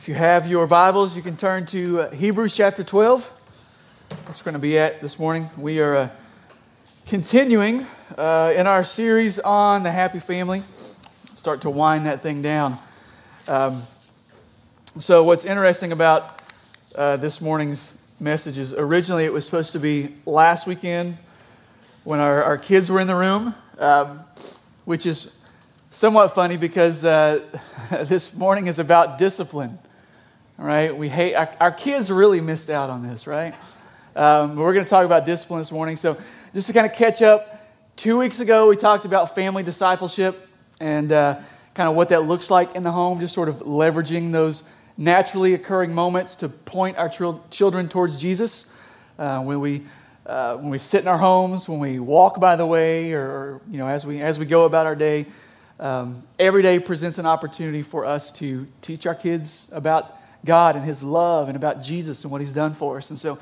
If you have your Bibles, you can turn to uh, Hebrews chapter 12. That's going to be at this morning. We are uh, continuing uh, in our series on the happy family. Start to wind that thing down. Um, so, what's interesting about uh, this morning's message is originally it was supposed to be last weekend when our, our kids were in the room, um, which is somewhat funny because uh, this morning is about discipline. Right, we hate our, our kids really missed out on this, right? Um, we're going to talk about discipline this morning. So, just to kind of catch up, two weeks ago we talked about family discipleship and uh, kind of what that looks like in the home, just sort of leveraging those naturally occurring moments to point our children towards Jesus. Uh, when we uh, when we sit in our homes, when we walk by the way, or, or you know, as we as we go about our day, um, every day presents an opportunity for us to teach our kids about God and His love and about Jesus and what He's done for us. And so,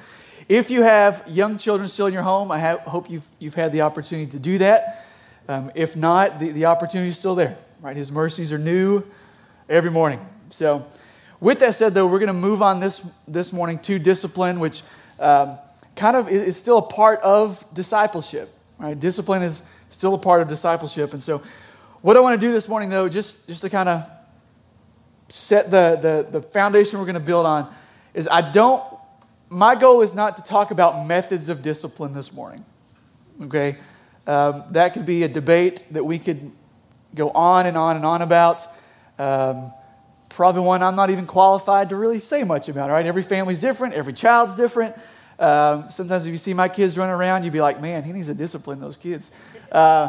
if you have young children still in your home, I have, hope you've, you've had the opportunity to do that. Um, if not, the, the opportunity is still there, right? His mercies are new every morning. So, with that said, though, we're going to move on this, this morning to discipline, which um, kind of is still a part of discipleship, right? Discipline is still a part of discipleship. And so, what I want to do this morning, though, just, just to kind of set the, the, the foundation we're going to build on is I don't, my goal is not to talk about methods of discipline this morning. Okay? Um, that could be a debate that we could go on and on and on about. Um, probably one I'm not even qualified to really say much about, right? Every family's different, every child's different. Um, sometimes if you see my kids running around, you'd be like, man, he needs to discipline those kids. Uh,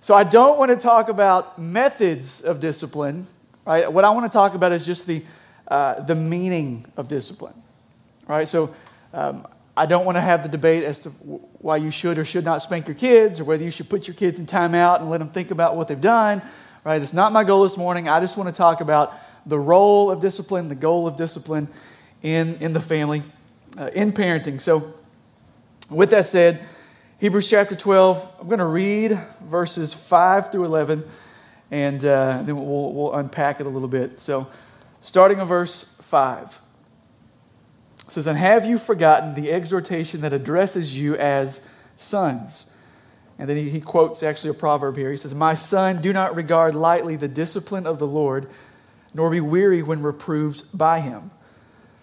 so I don't want to talk about methods of discipline. Right? What I want to talk about is just the, uh, the meaning of discipline. Right? So um, I don't want to have the debate as to why you should or should not spank your kids or whether you should put your kids in timeout and let them think about what they've done. Right? That's not my goal this morning. I just want to talk about the role of discipline, the goal of discipline in, in the family, uh, in parenting. So, with that said, Hebrews chapter 12, I'm going to read verses 5 through 11 and uh, then we'll, we'll unpack it a little bit. So, starting in verse 5, it says, And have you forgotten the exhortation that addresses you as sons? And then he, he quotes actually a proverb here. He says, My son, do not regard lightly the discipline of the Lord, nor be weary when reproved by him.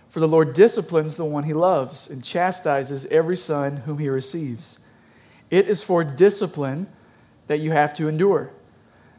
For the Lord disciplines the one he loves and chastises every son whom he receives. It is for discipline that you have to endure.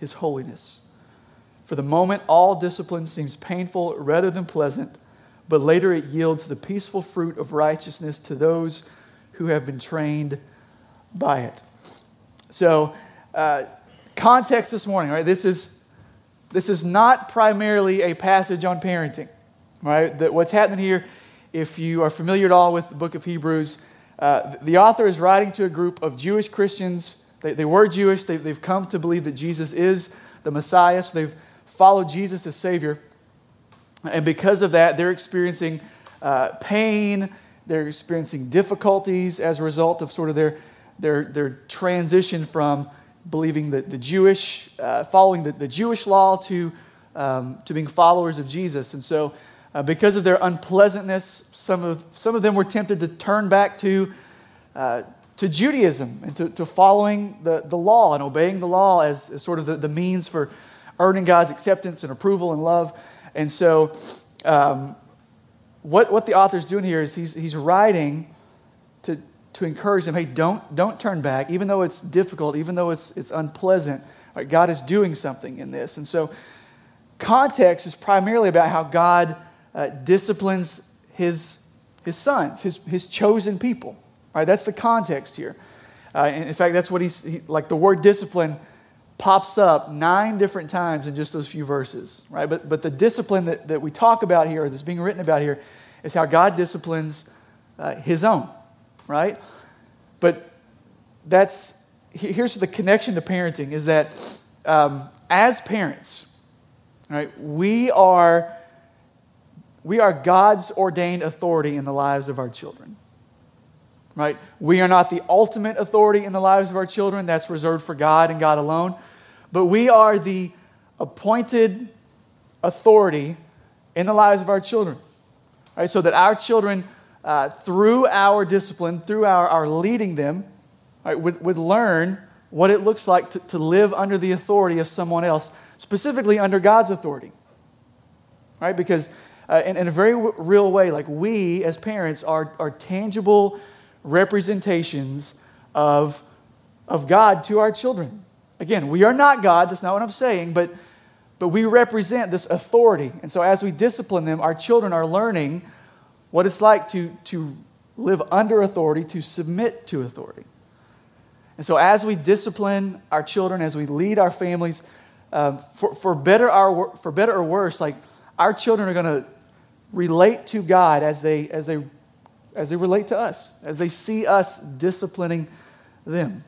his holiness. For the moment, all discipline seems painful rather than pleasant, but later it yields the peaceful fruit of righteousness to those who have been trained by it. So, uh, context this morning, right? This is, this is not primarily a passage on parenting, right? What's happening here, if you are familiar at all with the book of Hebrews, uh, the author is writing to a group of Jewish Christians they, they were Jewish. They, they've come to believe that Jesus is the Messiah. So they've followed Jesus as Savior. And because of that, they're experiencing uh, pain. They're experiencing difficulties as a result of sort of their, their, their transition from believing the, the Jewish, uh, following the, the Jewish law to, um, to being followers of Jesus. And so, uh, because of their unpleasantness, some of, some of them were tempted to turn back to uh, to Judaism and to, to following the, the law and obeying the law as, as sort of the, the means for earning God's acceptance and approval and love. And so, um, what, what the author's doing here is he's, he's writing to, to encourage them hey, don't, don't turn back, even though it's difficult, even though it's, it's unpleasant. Right, God is doing something in this. And so, context is primarily about how God uh, disciplines his, his sons, his, his chosen people. Right? That's the context here. Uh, in fact, that's what he's he, like the word discipline pops up nine different times in just those few verses, right? But, but the discipline that, that we talk about here, that's being written about here, is how God disciplines uh, his own, right? But that's, here's the connection to parenting is that um, as parents, right, we are, we are God's ordained authority in the lives of our children. Right? We are not the ultimate authority in the lives of our children. That's reserved for God and God alone. But we are the appointed authority in the lives of our children. Right? So that our children, uh, through our discipline, through our, our leading them, right, would, would learn what it looks like to, to live under the authority of someone else, specifically under God's authority. Right? Because uh, in, in, a very w- real way, like we as parents are, are tangible representations of, of God to our children. Again, we are not God, that's not what I'm saying, but, but we represent this authority. And so as we discipline them, our children are learning what it's like to, to live under authority, to submit to authority. And so as we discipline our children, as we lead our families, uh, for, for, better or, for better or worse, like our children are going to relate to God as they, as, they, as they relate to us, as they see us disciplining them.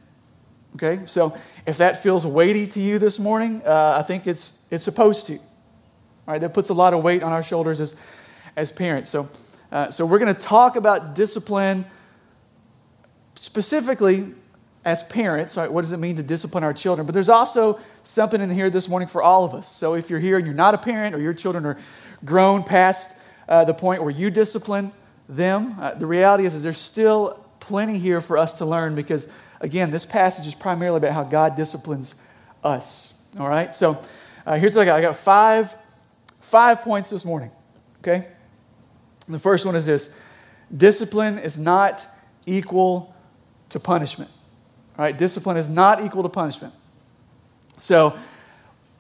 Okay? So if that feels weighty to you this morning, uh, I think it's, it's supposed to. All right, that puts a lot of weight on our shoulders as, as parents. So, uh, so we're going to talk about discipline specifically as parents. Right, what does it mean to discipline our children? But there's also something in here this morning for all of us. So if you're here and you're not a parent or your children are grown past uh, the point where you discipline them, uh, the reality is, is there's still plenty here for us to learn because Again, this passage is primarily about how God disciplines us. All right? So uh, here's what I got I got five, five points this morning. Okay? The first one is this discipline is not equal to punishment. All right? Discipline is not equal to punishment. So,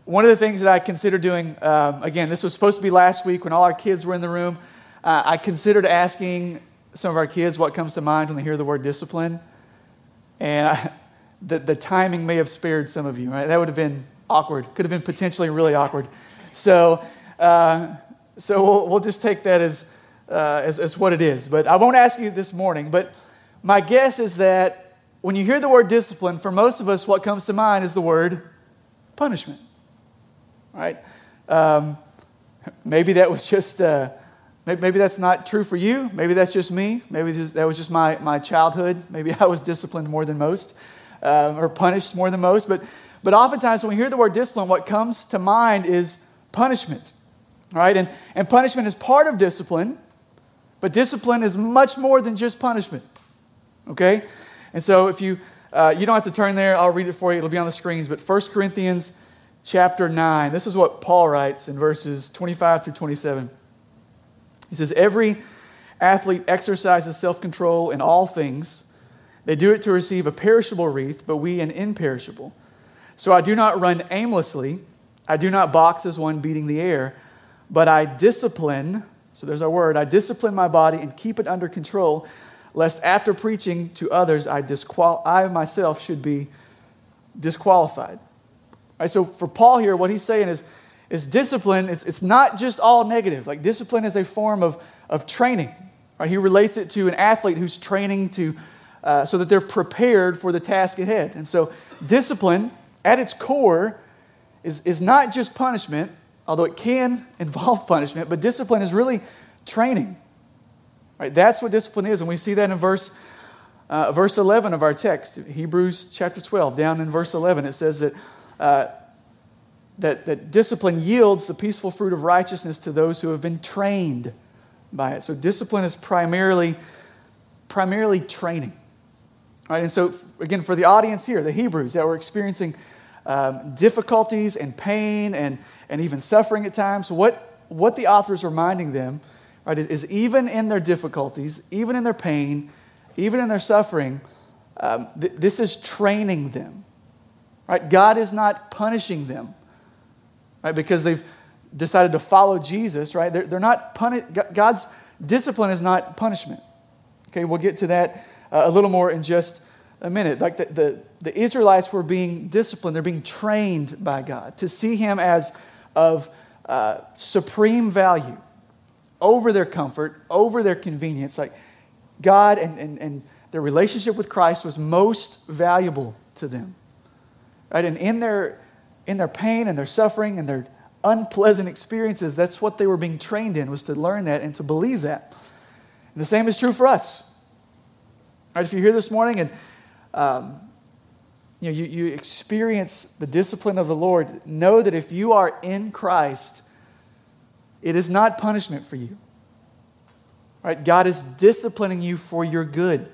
one of the things that I consider doing, um, again, this was supposed to be last week when all our kids were in the room. Uh, I considered asking some of our kids what comes to mind when they hear the word discipline. And I, the, the timing may have spared some of you, right? That would have been awkward. Could have been potentially really awkward. So, uh, so we'll, we'll just take that as, uh, as, as what it is. But I won't ask you this morning. But my guess is that when you hear the word discipline, for most of us, what comes to mind is the word punishment, right? Um, maybe that was just. Uh, Maybe that's not true for you. Maybe that's just me. Maybe that was just my, my childhood. Maybe I was disciplined more than most uh, or punished more than most. But, but oftentimes when we hear the word discipline, what comes to mind is punishment. Right? And, and punishment is part of discipline, but discipline is much more than just punishment. Okay? And so if you, uh, you don't have to turn there, I'll read it for you. It'll be on the screens. But 1 Corinthians chapter 9, this is what Paul writes in verses 25 through 27. He says, Every athlete exercises self control in all things. They do it to receive a perishable wreath, but we an imperishable. So I do not run aimlessly. I do not box as one beating the air, but I discipline. So there's our word. I discipline my body and keep it under control, lest after preaching to others, I, disqual- I myself should be disqualified. All right, so for Paul here, what he's saying is, is discipline, it's, it's not just all negative. Like discipline is a form of, of training. Right? He relates it to an athlete who's training to, uh, so that they're prepared for the task ahead. And so discipline, at its core, is, is not just punishment, although it can involve punishment, but discipline is really training. Right? That's what discipline is. And we see that in verse, uh, verse 11 of our text, Hebrews chapter 12. Down in verse 11, it says that uh, that, that discipline yields the peaceful fruit of righteousness to those who have been trained by it. So discipline is primarily, primarily training. Right, and so, again, for the audience here, the Hebrews that were experiencing um, difficulties and pain and, and even suffering at times, what, what the author is reminding them right, is even in their difficulties, even in their pain, even in their suffering, um, th- this is training them. Right? God is not punishing them right? Because they've decided to follow Jesus, right? They're, they're not puni- God's discipline is not punishment. Okay, we'll get to that uh, a little more in just a minute. Like the, the, the Israelites were being disciplined, they're being trained by God to see Him as of uh, supreme value over their comfort, over their convenience. Like God and, and, and their relationship with Christ was most valuable to them. Right? And in their, in their pain and their suffering and their unpleasant experiences, that's what they were being trained in, was to learn that and to believe that. And the same is true for us. Right? If you're here this morning and um, you, know, you, you experience the discipline of the Lord, know that if you are in Christ, it is not punishment for you. Right? God is disciplining you for your good,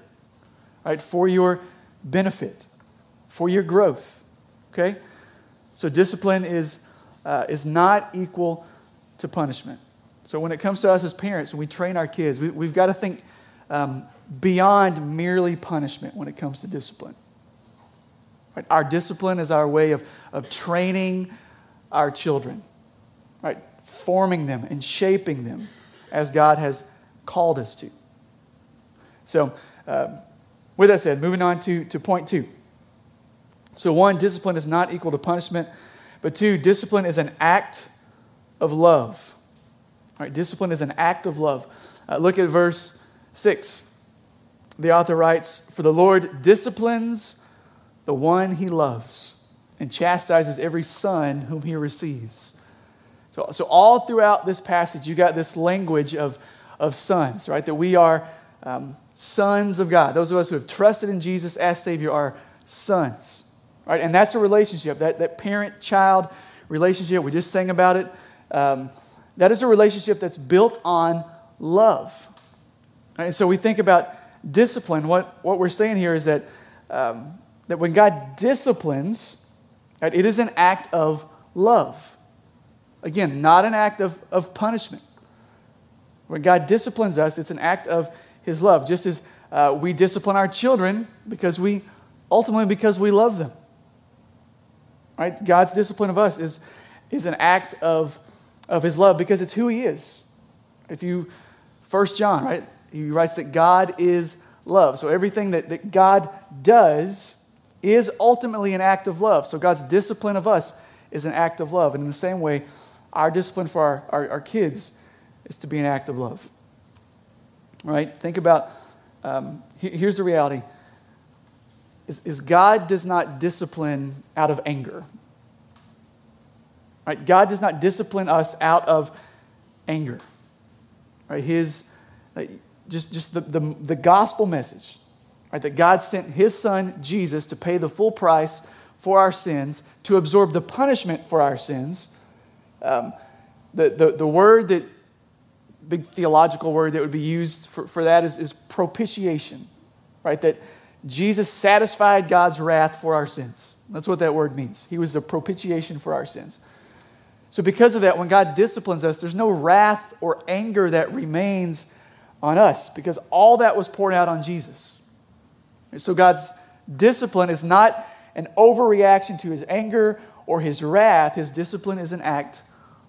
right? for your benefit, for your growth. Okay? So discipline is, uh, is not equal to punishment. So when it comes to us as parents, when we train our kids, we, have got to think um, beyond merely punishment when it comes to discipline. Right? Our discipline is our way of, of training our children, right? forming them and shaping them as God has called us to. So, uh, with that said, moving on to, to point two. So, one, discipline is not equal to punishment, but two, discipline is an act of love. All right, discipline is an act of love. Uh, look at verse 6 the author writes, For the Lord disciplines the one he loves and chastises every son whom he receives. So, so all throughout this passage, you got this language of, of sons, right? That we are um, sons of God. Those of us who have trusted in Jesus as Savior are sons, And that's a relationship, that, that parent child relationship. We just sang about it. Um, that is a relationship that's built on love. Right? And so we think about discipline, what, what we're saying here is that, um, that when God disciplines, right, it is an act of love. Again, not an act of, of punishment. When God disciplines us, it's an act of His love, just as uh, we discipline our children because we ultimately because we love them. Right? God's discipline of us is, is an act of, of His love because it's who He is. If you, First John, right? he writes that God is love. So everything that, that God does is ultimately an act of love. So God's discipline of us is an act of love. And in the same way, our discipline for our, our, our kids is to be an act of love. Right? Think about um, here's the reality is, is God does not discipline out of anger. Right? God does not discipline us out of anger. Right? His, just, just the, the, the gospel message, right? That God sent his son, Jesus, to pay the full price for our sins, to absorb the punishment for our sins. Um, the, the, the word that, big theological word that would be used for, for that is, is propitiation, right? That Jesus satisfied God's wrath for our sins. That's what that word means. He was the propitiation for our sins. So, because of that, when God disciplines us, there's no wrath or anger that remains on us because all that was poured out on Jesus. So God's discipline is not an overreaction to his anger or his wrath. His discipline is an act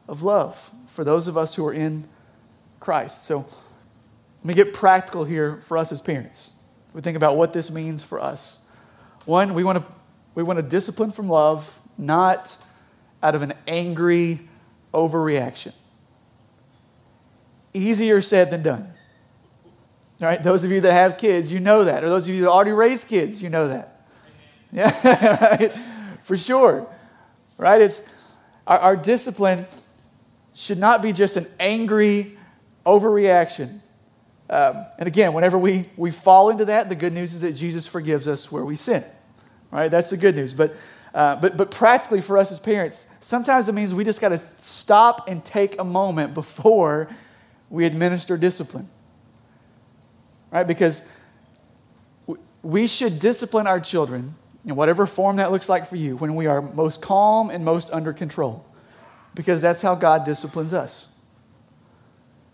of love for those of us who are in Christ. So let me get practical here for us as parents. We think about what this means for us. One, we want to we want to discipline from love, not out of an angry overreaction. Easier said than done. All right, those of you that have kids, you know that. Or those of you that already raised kids, you know that. Yeah, right? for sure. Right? It's our, our discipline should not be just an angry overreaction. Um, and again, whenever we, we fall into that, the good news is that Jesus forgives us where we sin. Right? That's the good news. But, uh, but, but practically for us as parents, sometimes it means we just got to stop and take a moment before we administer discipline right? Because we should discipline our children in whatever form that looks like for you when we are most calm and most under control, because that's how God disciplines us.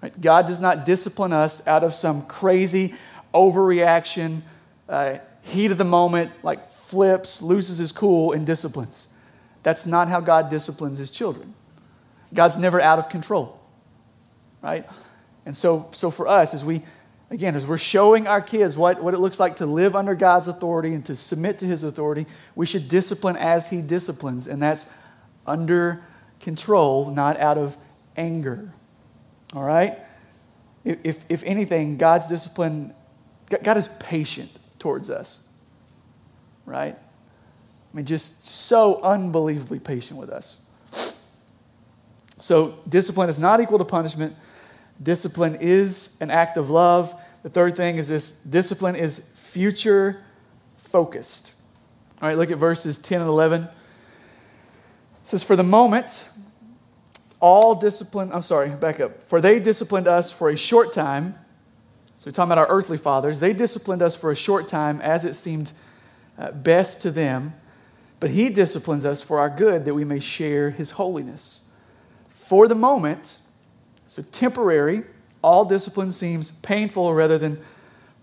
Right? God does not discipline us out of some crazy overreaction, uh, heat of the moment, like flips, loses his cool, and disciplines. That's not how God disciplines his children. God's never out of control, right? And so, so for us, as we Again, as we're showing our kids what, what it looks like to live under God's authority and to submit to his authority, we should discipline as he disciplines, and that's under control, not out of anger. All right? If, if anything, God's discipline, God is patient towards us. Right? I mean, just so unbelievably patient with us. So, discipline is not equal to punishment. Discipline is an act of love. The third thing is this discipline is future focused. All right, look at verses 10 and 11. It says, For the moment, all discipline, I'm sorry, back up. For they disciplined us for a short time. So we're talking about our earthly fathers. They disciplined us for a short time as it seemed uh, best to them. But he disciplines us for our good that we may share his holiness. For the moment, so temporary, all discipline seems painful rather than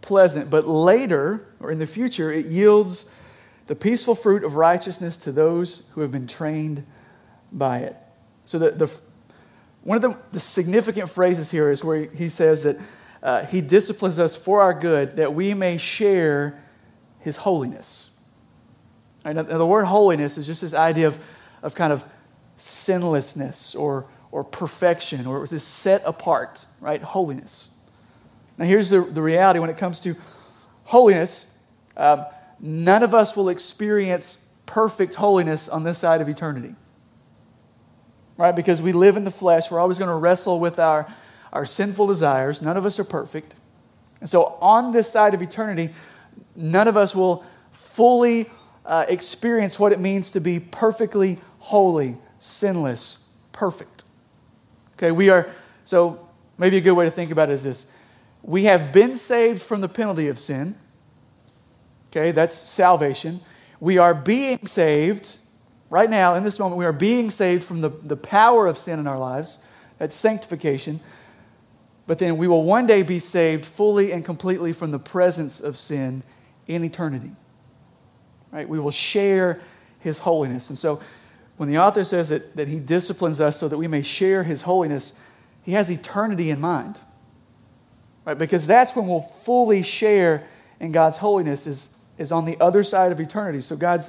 pleasant. But later, or in the future, it yields the peaceful fruit of righteousness to those who have been trained by it. So the, the one of the, the, significant phrases here is where he says that uh, he disciplines us for our good that we may share his holiness. Right, now, the word holiness is just this idea of, of kind of sinlessness or, or perfection or this set apart, right? Holiness. Now, here's the, the reality when it comes to holiness um, none of us will experience perfect holiness on this side of eternity right? Because we live in the flesh. We're always going to wrestle with our, our sinful desires. None of us are perfect. And so, on this side of eternity, none of us will fully uh, experience what it means to be perfectly holy, sinless, perfect. Okay, we are, so maybe a good way to think about it is this we have been saved from the penalty of sin. Okay, that's salvation. We are being saved right now, in this moment, we are being saved from the, the power of sin in our lives. That's sanctification. But then we will one day be saved fully and completely from the presence of sin in eternity. Right? We will share his holiness. And so when the author says that, that he disciplines us so that we may share his holiness, he has eternity in mind. Right? Because that's when we'll fully share in God's holiness is, is on the other side of eternity. So God's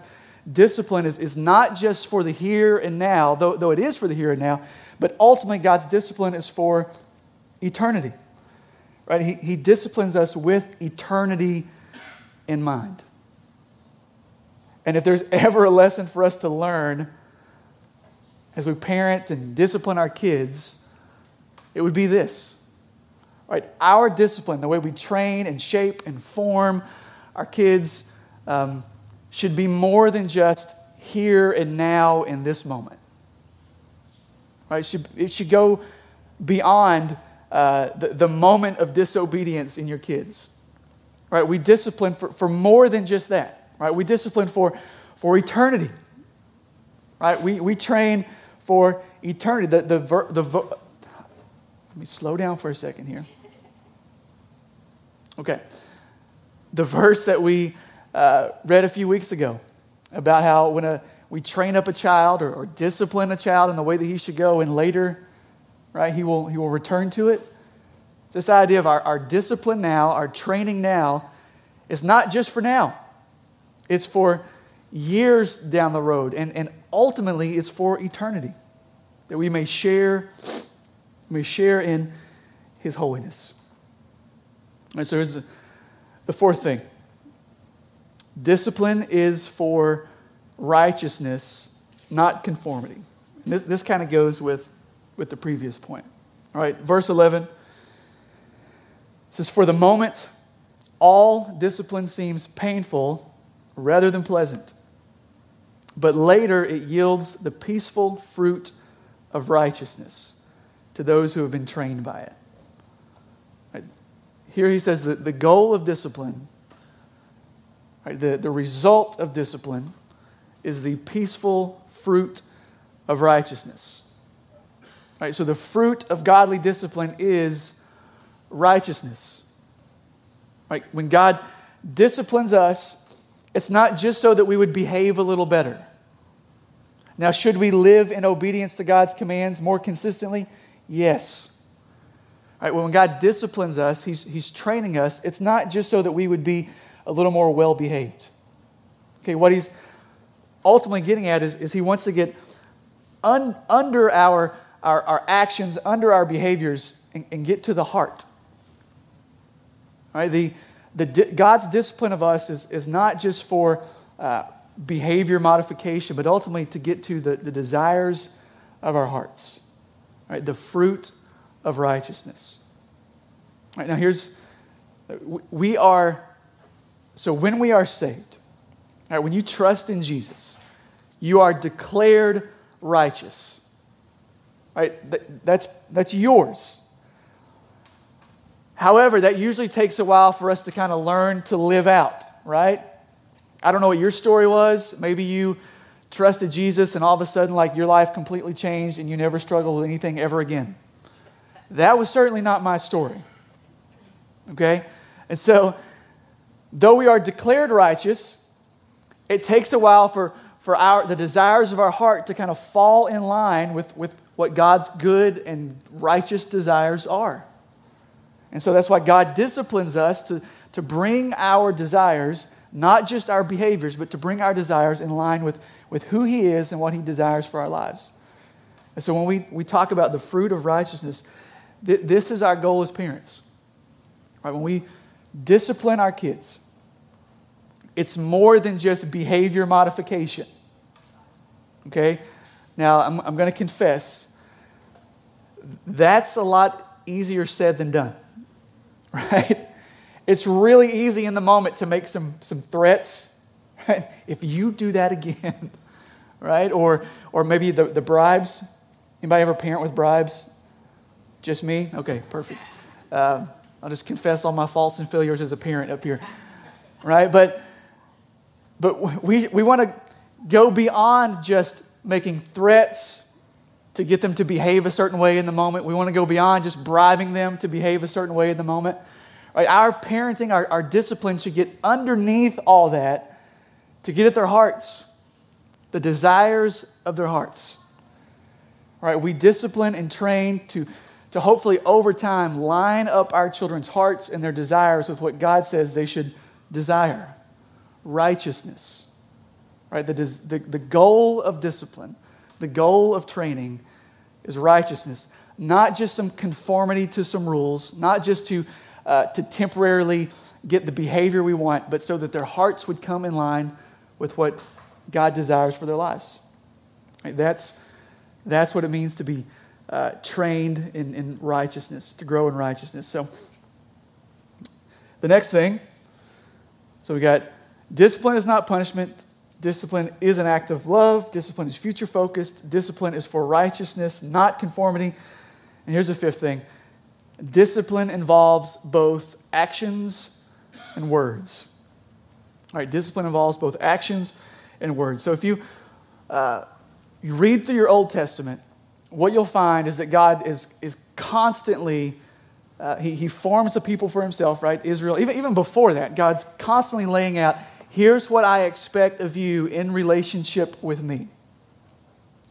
discipline is, is not just for the here and now, though, though it is for the here and now, but ultimately God's discipline is for eternity. Right? He, he disciplines us with eternity in mind. And if there's ever a lesson for us to learn as we parent and discipline our kids, it would be this. Right? Our discipline, the way we train and shape and form our kids, um, should be more than just here and now in this moment. Right? It should, it should go beyond uh, the, the moment of disobedience in your kids. Right? We discipline for, for more than just that. Right? We discipline for, for eternity. Right? We, we train for eternity. The, the, the, the, let me slow down for a second here. Okay. The verse that we uh, read a few weeks ago about how when a, we train up a child or, or discipline a child in the way that he should go, and later, right, he will, he will return to it. This idea of our, our discipline now, our training now, is not just for now, it's for years down the road, and, and ultimately, it's for eternity that we may share, may share in his holiness. And so here's the fourth thing Discipline is for righteousness, not conformity. This, this kind of goes with, with the previous point. All right, verse 11 says, For the moment, all discipline seems painful rather than pleasant, but later it yields the peaceful fruit of righteousness to those who have been trained by it. Right. Here he says that the goal of discipline Right? The, the result of discipline is the peaceful fruit of righteousness. Right? So the fruit of godly discipline is righteousness. Right? When God disciplines us, it's not just so that we would behave a little better. Now, should we live in obedience to God's commands more consistently? Yes. Right? When God disciplines us, he's, he's training us. It's not just so that we would be a little more well behaved. Okay, what He's ultimately getting at is, is He wants to get un, under our, our, our actions, under our behaviors, and, and get to the heart. All right? The, the, God's discipline of us is, is not just for uh, behavior modification, but ultimately to get to the, the desires of our hearts. Right? The fruit of righteousness. All right, now here's, we are, so when we are saved, right, when you trust in Jesus, you are declared righteous. Right? That's, that's yours. However, that usually takes a while for us to kind of learn to live out, right? I don't know what your story was. Maybe you trusted Jesus and all of a sudden, like, your life completely changed and you never struggled with anything ever again. That was certainly not my story. Okay? And so, though we are declared righteous, it takes a while for, for our, the desires of our heart to kind of fall in line with, with what God's good and righteous desires are. And so that's why God disciplines us to, to bring our desires, not just our behaviors, but to bring our desires in line with, with who He is and what He desires for our lives. And so when we, we talk about the fruit of righteousness, th- this is our goal as parents. Right? When we discipline our kids, it's more than just behavior modification. Okay? Now, I'm, I'm going to confess, that's a lot easier said than done. Right? It's really easy in the moment to make some, some threats. Right? If you do that again, right? Or, or maybe the, the bribes. Anybody ever parent with bribes? Just me? Okay, perfect. Um, I'll just confess all my faults and failures as a parent up here, right? But, but we, we want to go beyond just making threats to get them to behave a certain way in the moment. We want to go beyond just bribing them to behave a certain way in the moment. Right? Our parenting, our, our discipline should get underneath all that to get at their hearts, the desires of their hearts. Right? We discipline and train to to hopefully over time line up our children's hearts and their desires with what God says they should desire righteousness. Right? The, the, the goal of discipline, the goal of training is righteousness, not just some conformity to some rules, not just to, uh, to temporarily get the behavior we want, but so that their hearts would come in line with what God desires for their lives. Right? That's, that's what it means to be uh, trained in, in righteousness, to grow in righteousness. So, the next thing so we got discipline is not punishment. Discipline is an act of love. Discipline is future focused. Discipline is for righteousness, not conformity. And here's the fifth thing discipline involves both actions and words. All right, discipline involves both actions and words. So if you, uh, you read through your Old Testament, what you'll find is that God is, is constantly, uh, he, he forms a people for himself, right? Israel. Even, even before that, God's constantly laying out here's what I expect of you in relationship with me.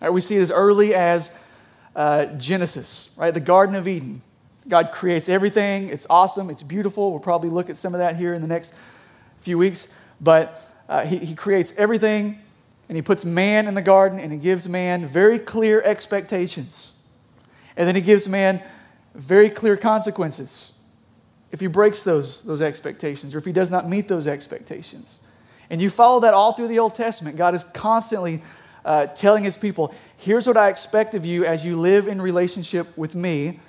Right, we see it as early as uh, Genesis, right? The Garden of Eden. God creates everything. It's awesome. It's beautiful. We'll probably look at some of that here in the next few weeks. But uh, he, he creates everything and he puts man in the garden and he gives man very clear expectations. And then he gives man very clear consequences if he breaks those, those expectations or if he does not meet those expectations. And you follow that all through the Old Testament. God is constantly uh, telling his people, here's what I expect of you as you live in relationship with me.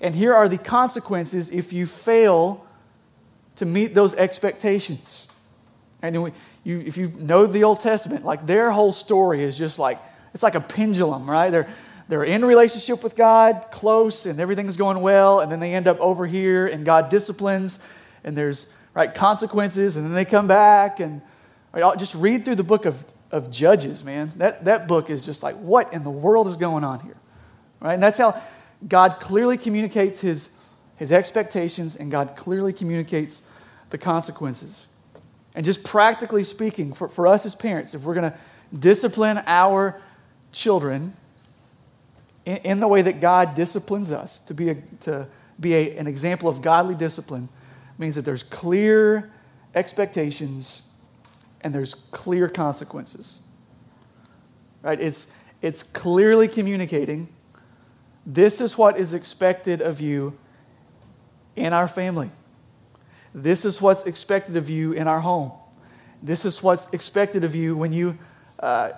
And here are the consequences if you fail to meet those expectations. And we, you, if you know the Old Testament, like their whole story is just like, it's like a pendulum, right? They're, they're in relationship with God, close, and everything's going well, and then they end up over here, and God disciplines, and there's right consequences, and then they come back, and right, just read through the book of, of Judges, man. That, that book is just like, what in the world is going on here? Right? And that's how God clearly communicates his, his expectations, and God clearly communicates the consequences. And just practically speaking, for, for us as parents, if we're going to discipline our children in, in, the way that God disciplines us, to, be a, to be a, an example of godly discipline means that there's clear expectations and there's clear consequences. Right? It's, it's clearly communicating this is what is expected of you in our family. This is what's expected of you in our home. This is what's expected of you when you uh,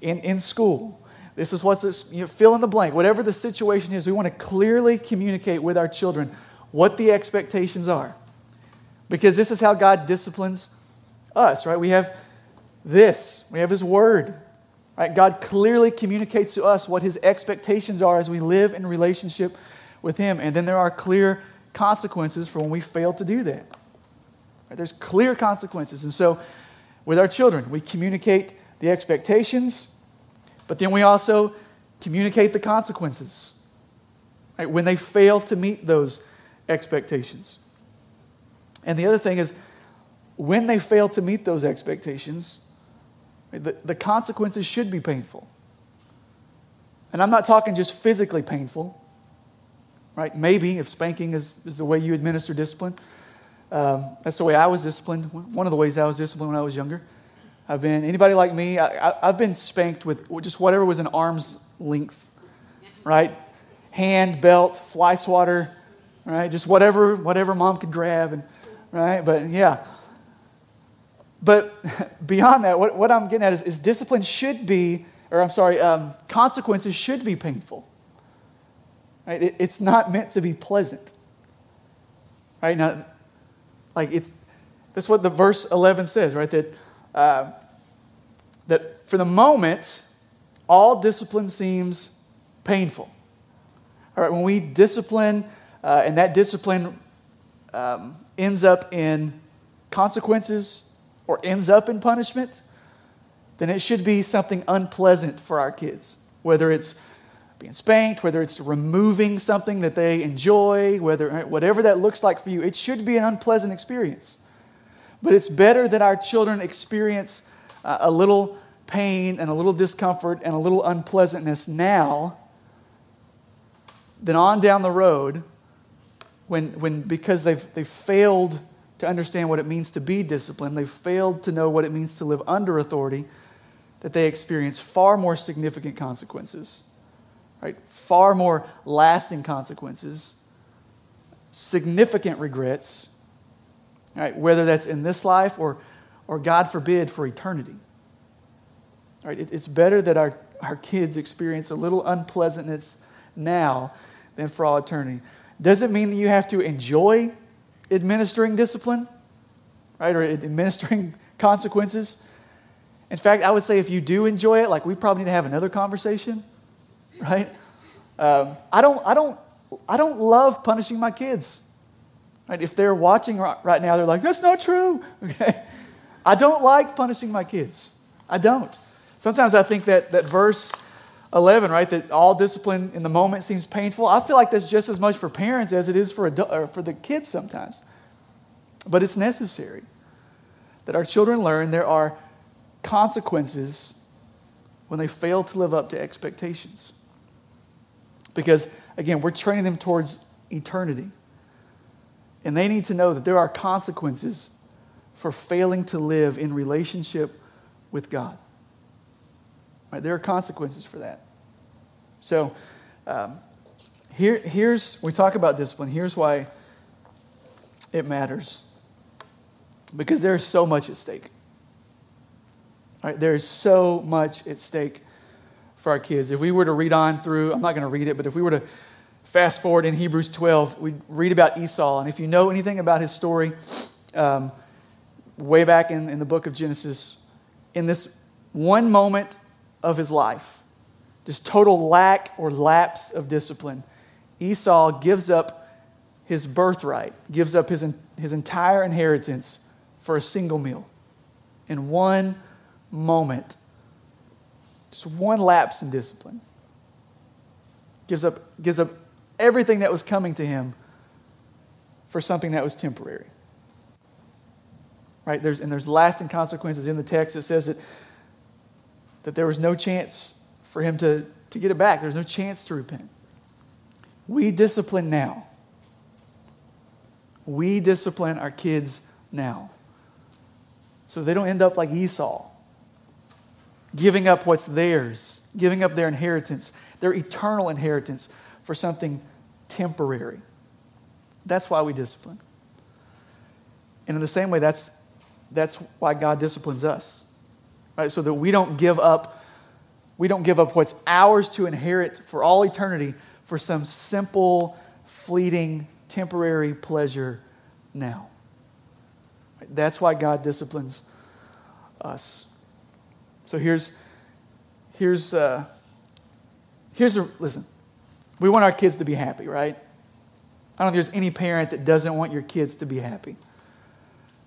in, in school. This is what's you know, fill in the blank. Whatever the situation is, we want to clearly communicate with our children what the expectations are. Because this is how God disciplines us, right? We have this, we have His Word. Right? God clearly communicates to us what His expectations are as we live in relationship with Him. And then there are clear consequences for when we fail to do that. Right? There's clear consequences. And so, with our children, we communicate the expectations, but then we also communicate the consequences right? when they fail to meet those expectations. And the other thing is, when they fail to meet those expectations, the, the consequences should be painful. And I'm not talking just physically painful, right? Maybe if spanking is, is the way you administer discipline. Um, that's the way I was disciplined. One of the ways I was disciplined when I was younger. I've been, anybody like me, I, have been spanked with just whatever was an arm's length, right? Hand, belt, fly swatter, right? Just whatever, whatever mom could grab, and right? But yeah. But beyond that, what, what I'm getting at is, is discipline should be, or I'm sorry, um, consequences should be painful. Right? It, it's not meant to be pleasant. Right now, like it's that's what the verse 11 says, right? That uh, that for the moment, all discipline seems painful. All right, when we discipline, uh, and that discipline um, ends up in consequences or ends up in punishment, then it should be something unpleasant for our kids. Whether it's being spanked, whether it's removing something that they enjoy, whether whatever that looks like for you, it should be an unpleasant experience. But it's better that our children experience uh, a little pain and a little discomfort and a little unpleasantness now than on down the road when, when because they've, they've failed to understand what it means to be disciplined, they've failed to know what it means to live under authority, that they experience far more significant consequences, right? Far more lasting consequences, significant regrets, right? Whether that's in this life or, or God forbid, for eternity. Right? It, it's better that our, our kids experience a little unpleasantness now than for all eternity. Doesn't mean that you have to enjoy administering discipline, right, or administering consequences. In fact, I would say if you do enjoy it, like we probably need to have another conversation, right? Um, I don't, I don't, I don't love punishing my kids. Right? If they're watching right now, they're like, "That's not true." Okay, I don't like punishing my kids. I don't. Sometimes I think that that verse 11, right, that all discipline in the moment seems painful. I feel like that's just as much for parents as it is for, adult, for the kids sometimes. But it's necessary that our children learn there are consequences when they fail to live up to expectations. Because, again, we're training them towards eternity. And they need to know that there are consequences for failing to live in relationship with God. Right? There are consequences for that. So, um, here, here's, we talk about discipline. Here's why it matters. Because there's so much at stake. Right? There is so much at stake for our kids. If we were to read on through, I'm not going to read it, but if we were to fast forward in Hebrews 12, we read about Esau. And if you know anything about his story, um, way back in, in the book of Genesis, in this one moment of his life, just total lack or lapse of discipline, Esau gives up his birthright, gives up his, his entire inheritance for a single meal. In one moment, just one lapse in discipline. Gives up, gives up everything that was coming to him for something that was temporary. Right? There's, and there's lasting consequences in the text. It says that that there was no chance for him to, to get it back. There's no chance to repent. We discipline now. we discipline our kids now. So they don't end up like Esau, giving up what's theirs, giving up their inheritance, their eternal inheritance, for something temporary. That's why we discipline. And in the same way, that's, that's why God disciplines us. Right? So that we don't give up, we don't give up what's ours to inherit for all eternity for some simple, fleeting, temporary pleasure now. That's why God disciplines us. So here's, here's, uh, here's a, listen, we want our kids to be happy, right? I don't think there's any parent that doesn't want your kids to be happy.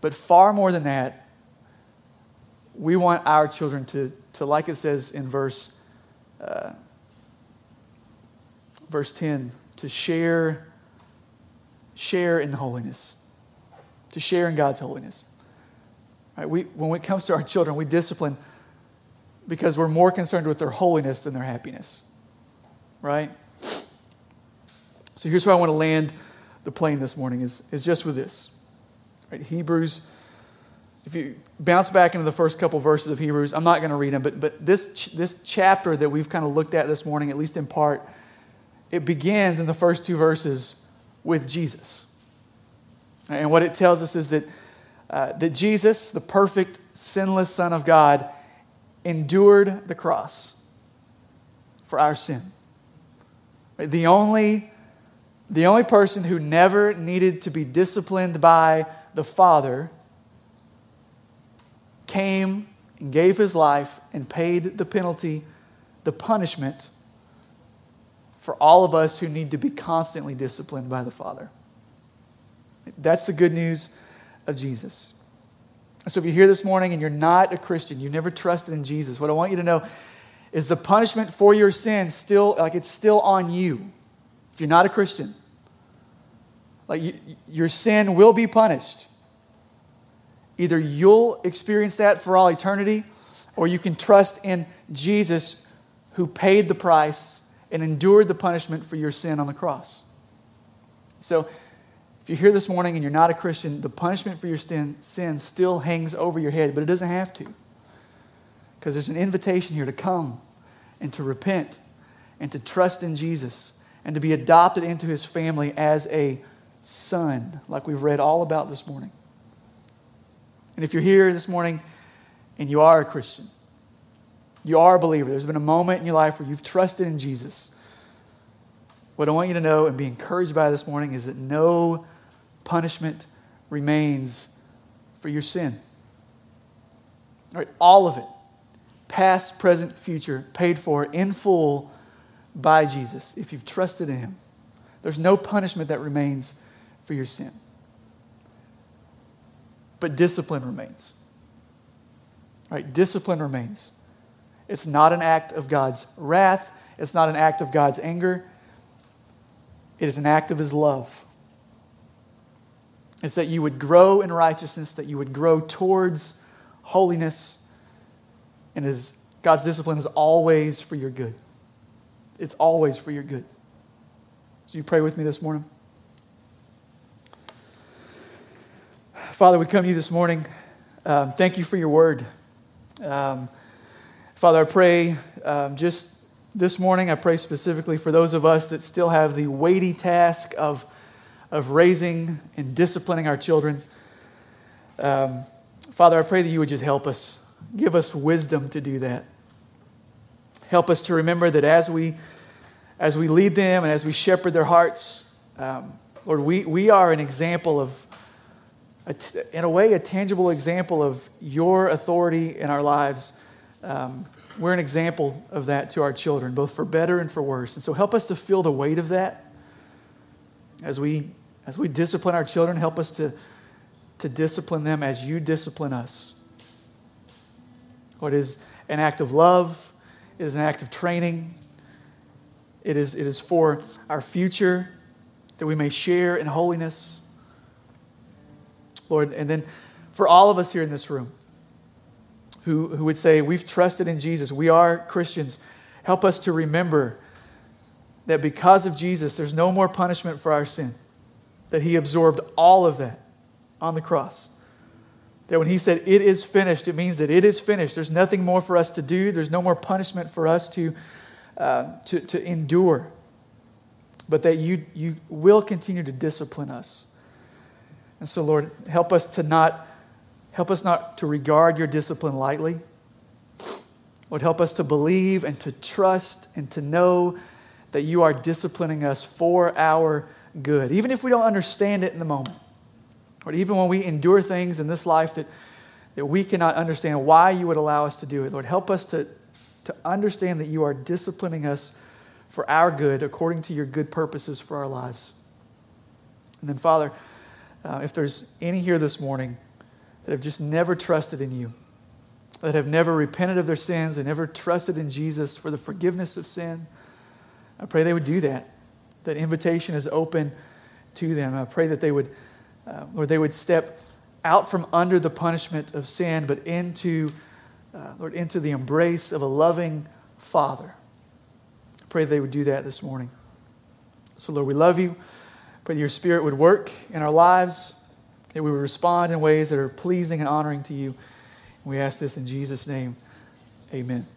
But far more than that, we want our children to, to like it says in verse, uh, verse 10, to share, share in the holiness, to share in God's holiness. Right? We, when it comes to our children, we discipline because we're more concerned with their holiness than their happiness. Right? So here's where I want to land the plane this morning is, is just with this. Right? Hebrews, if you bounce back into the first couple verses of Hebrews, I'm not going to read them, but, but this, this chapter that we've kind of looked at this morning, at least in part, it begins in the first two verses with Jesus. And what it tells us is that, uh, that Jesus, the perfect, sinless Son of God, endured the cross for our sin. The only the only person who never needed to be disciplined by the Father came and gave his life and paid the penalty, the punishment for all of us who need to be constantly disciplined by the Father. That's the good news of Jesus. So if you're here this morning and you're not a Christian, you've never trusted in Jesus, what I want you to know is the punishment for your sin still like it's still on you. If you're not a Christian, like you, your sin will be punished. Either you'll experience that for all eternity, or you can trust in Jesus who paid the price and endured the punishment for your sin on the cross. So, if you're here this morning and you're not a Christian, the punishment for your sin, sin still hangs over your head, but it doesn't have to. Because there's an invitation here to come and to repent and to trust in Jesus and to be adopted into his family as a son, like we've read all about this morning. And if you're here this morning and you are a Christian, you are a believer, there's been a moment in your life where you've trusted in Jesus. What I want you to know and be encouraged by this morning is that no punishment remains for your sin. All, right, all of it, past, present, future, paid for in full by Jesus if you've trusted in Him. There's no punishment that remains for your sin. But discipline remains. Right? Discipline remains. It's not an act of God's wrath, it's not an act of God's anger. It is an act of His love. It's that you would grow in righteousness, that you would grow towards holiness. And his, God's discipline is always for your good. It's always for your good. So you pray with me this morning? Father, we come to you this morning. Um, thank you for your word. Um, Father, I pray um, just this morning, I pray specifically for those of us that still have the weighty task of, of raising and disciplining our children. Um, Father, I pray that you would just help us, give us wisdom to do that. Help us to remember that as we, as we lead them and as we shepherd their hearts, um, Lord, we, we are an example of in a way, a tangible example of your authority in our lives. Um, we're an example of that to our children, both for better and for worse. And so help us to feel the weight of that as we, as we discipline our children. Help us to, to discipline them as you discipline us. What is an act of love, it is an act of training, it is, it is for our future that we may share in holiness. Lord. And then for all of us here in this room who, who would say, We've trusted in Jesus, we are Christians, help us to remember that because of Jesus, there's no more punishment for our sin. that he absorbed all of that on the cross. That when he said, It is finished, it means that it is finished. There's nothing more for us to do, there's no more punishment for us to, uh, to, to endure. But that you, you will continue to discipline us. And so, Lord, help us to not help us not to regard your discipline lightly. Lord, help us to believe and to trust and to know that you are disciplining us for our good, even if we don't understand it in the moment. Or even when we endure things in this life that, that we cannot understand why you would allow us to do it. Lord, help us to, to understand that you are disciplining us for our good according to your good purposes for our lives. And then, Father, uh, if there's any here this morning that have just never trusted in you, that have never repented of their sins and never trusted in Jesus for the forgiveness of sin, I pray they would do that. That invitation is open to them. I pray that they would, uh, or they would step out from under the punishment of sin, but into, uh, Lord, into the embrace of a loving Father. I pray they would do that this morning. So, Lord, we love you. Pray that your Spirit would work in our lives, that we would respond in ways that are pleasing and honoring to you. We ask this in Jesus' name. Amen.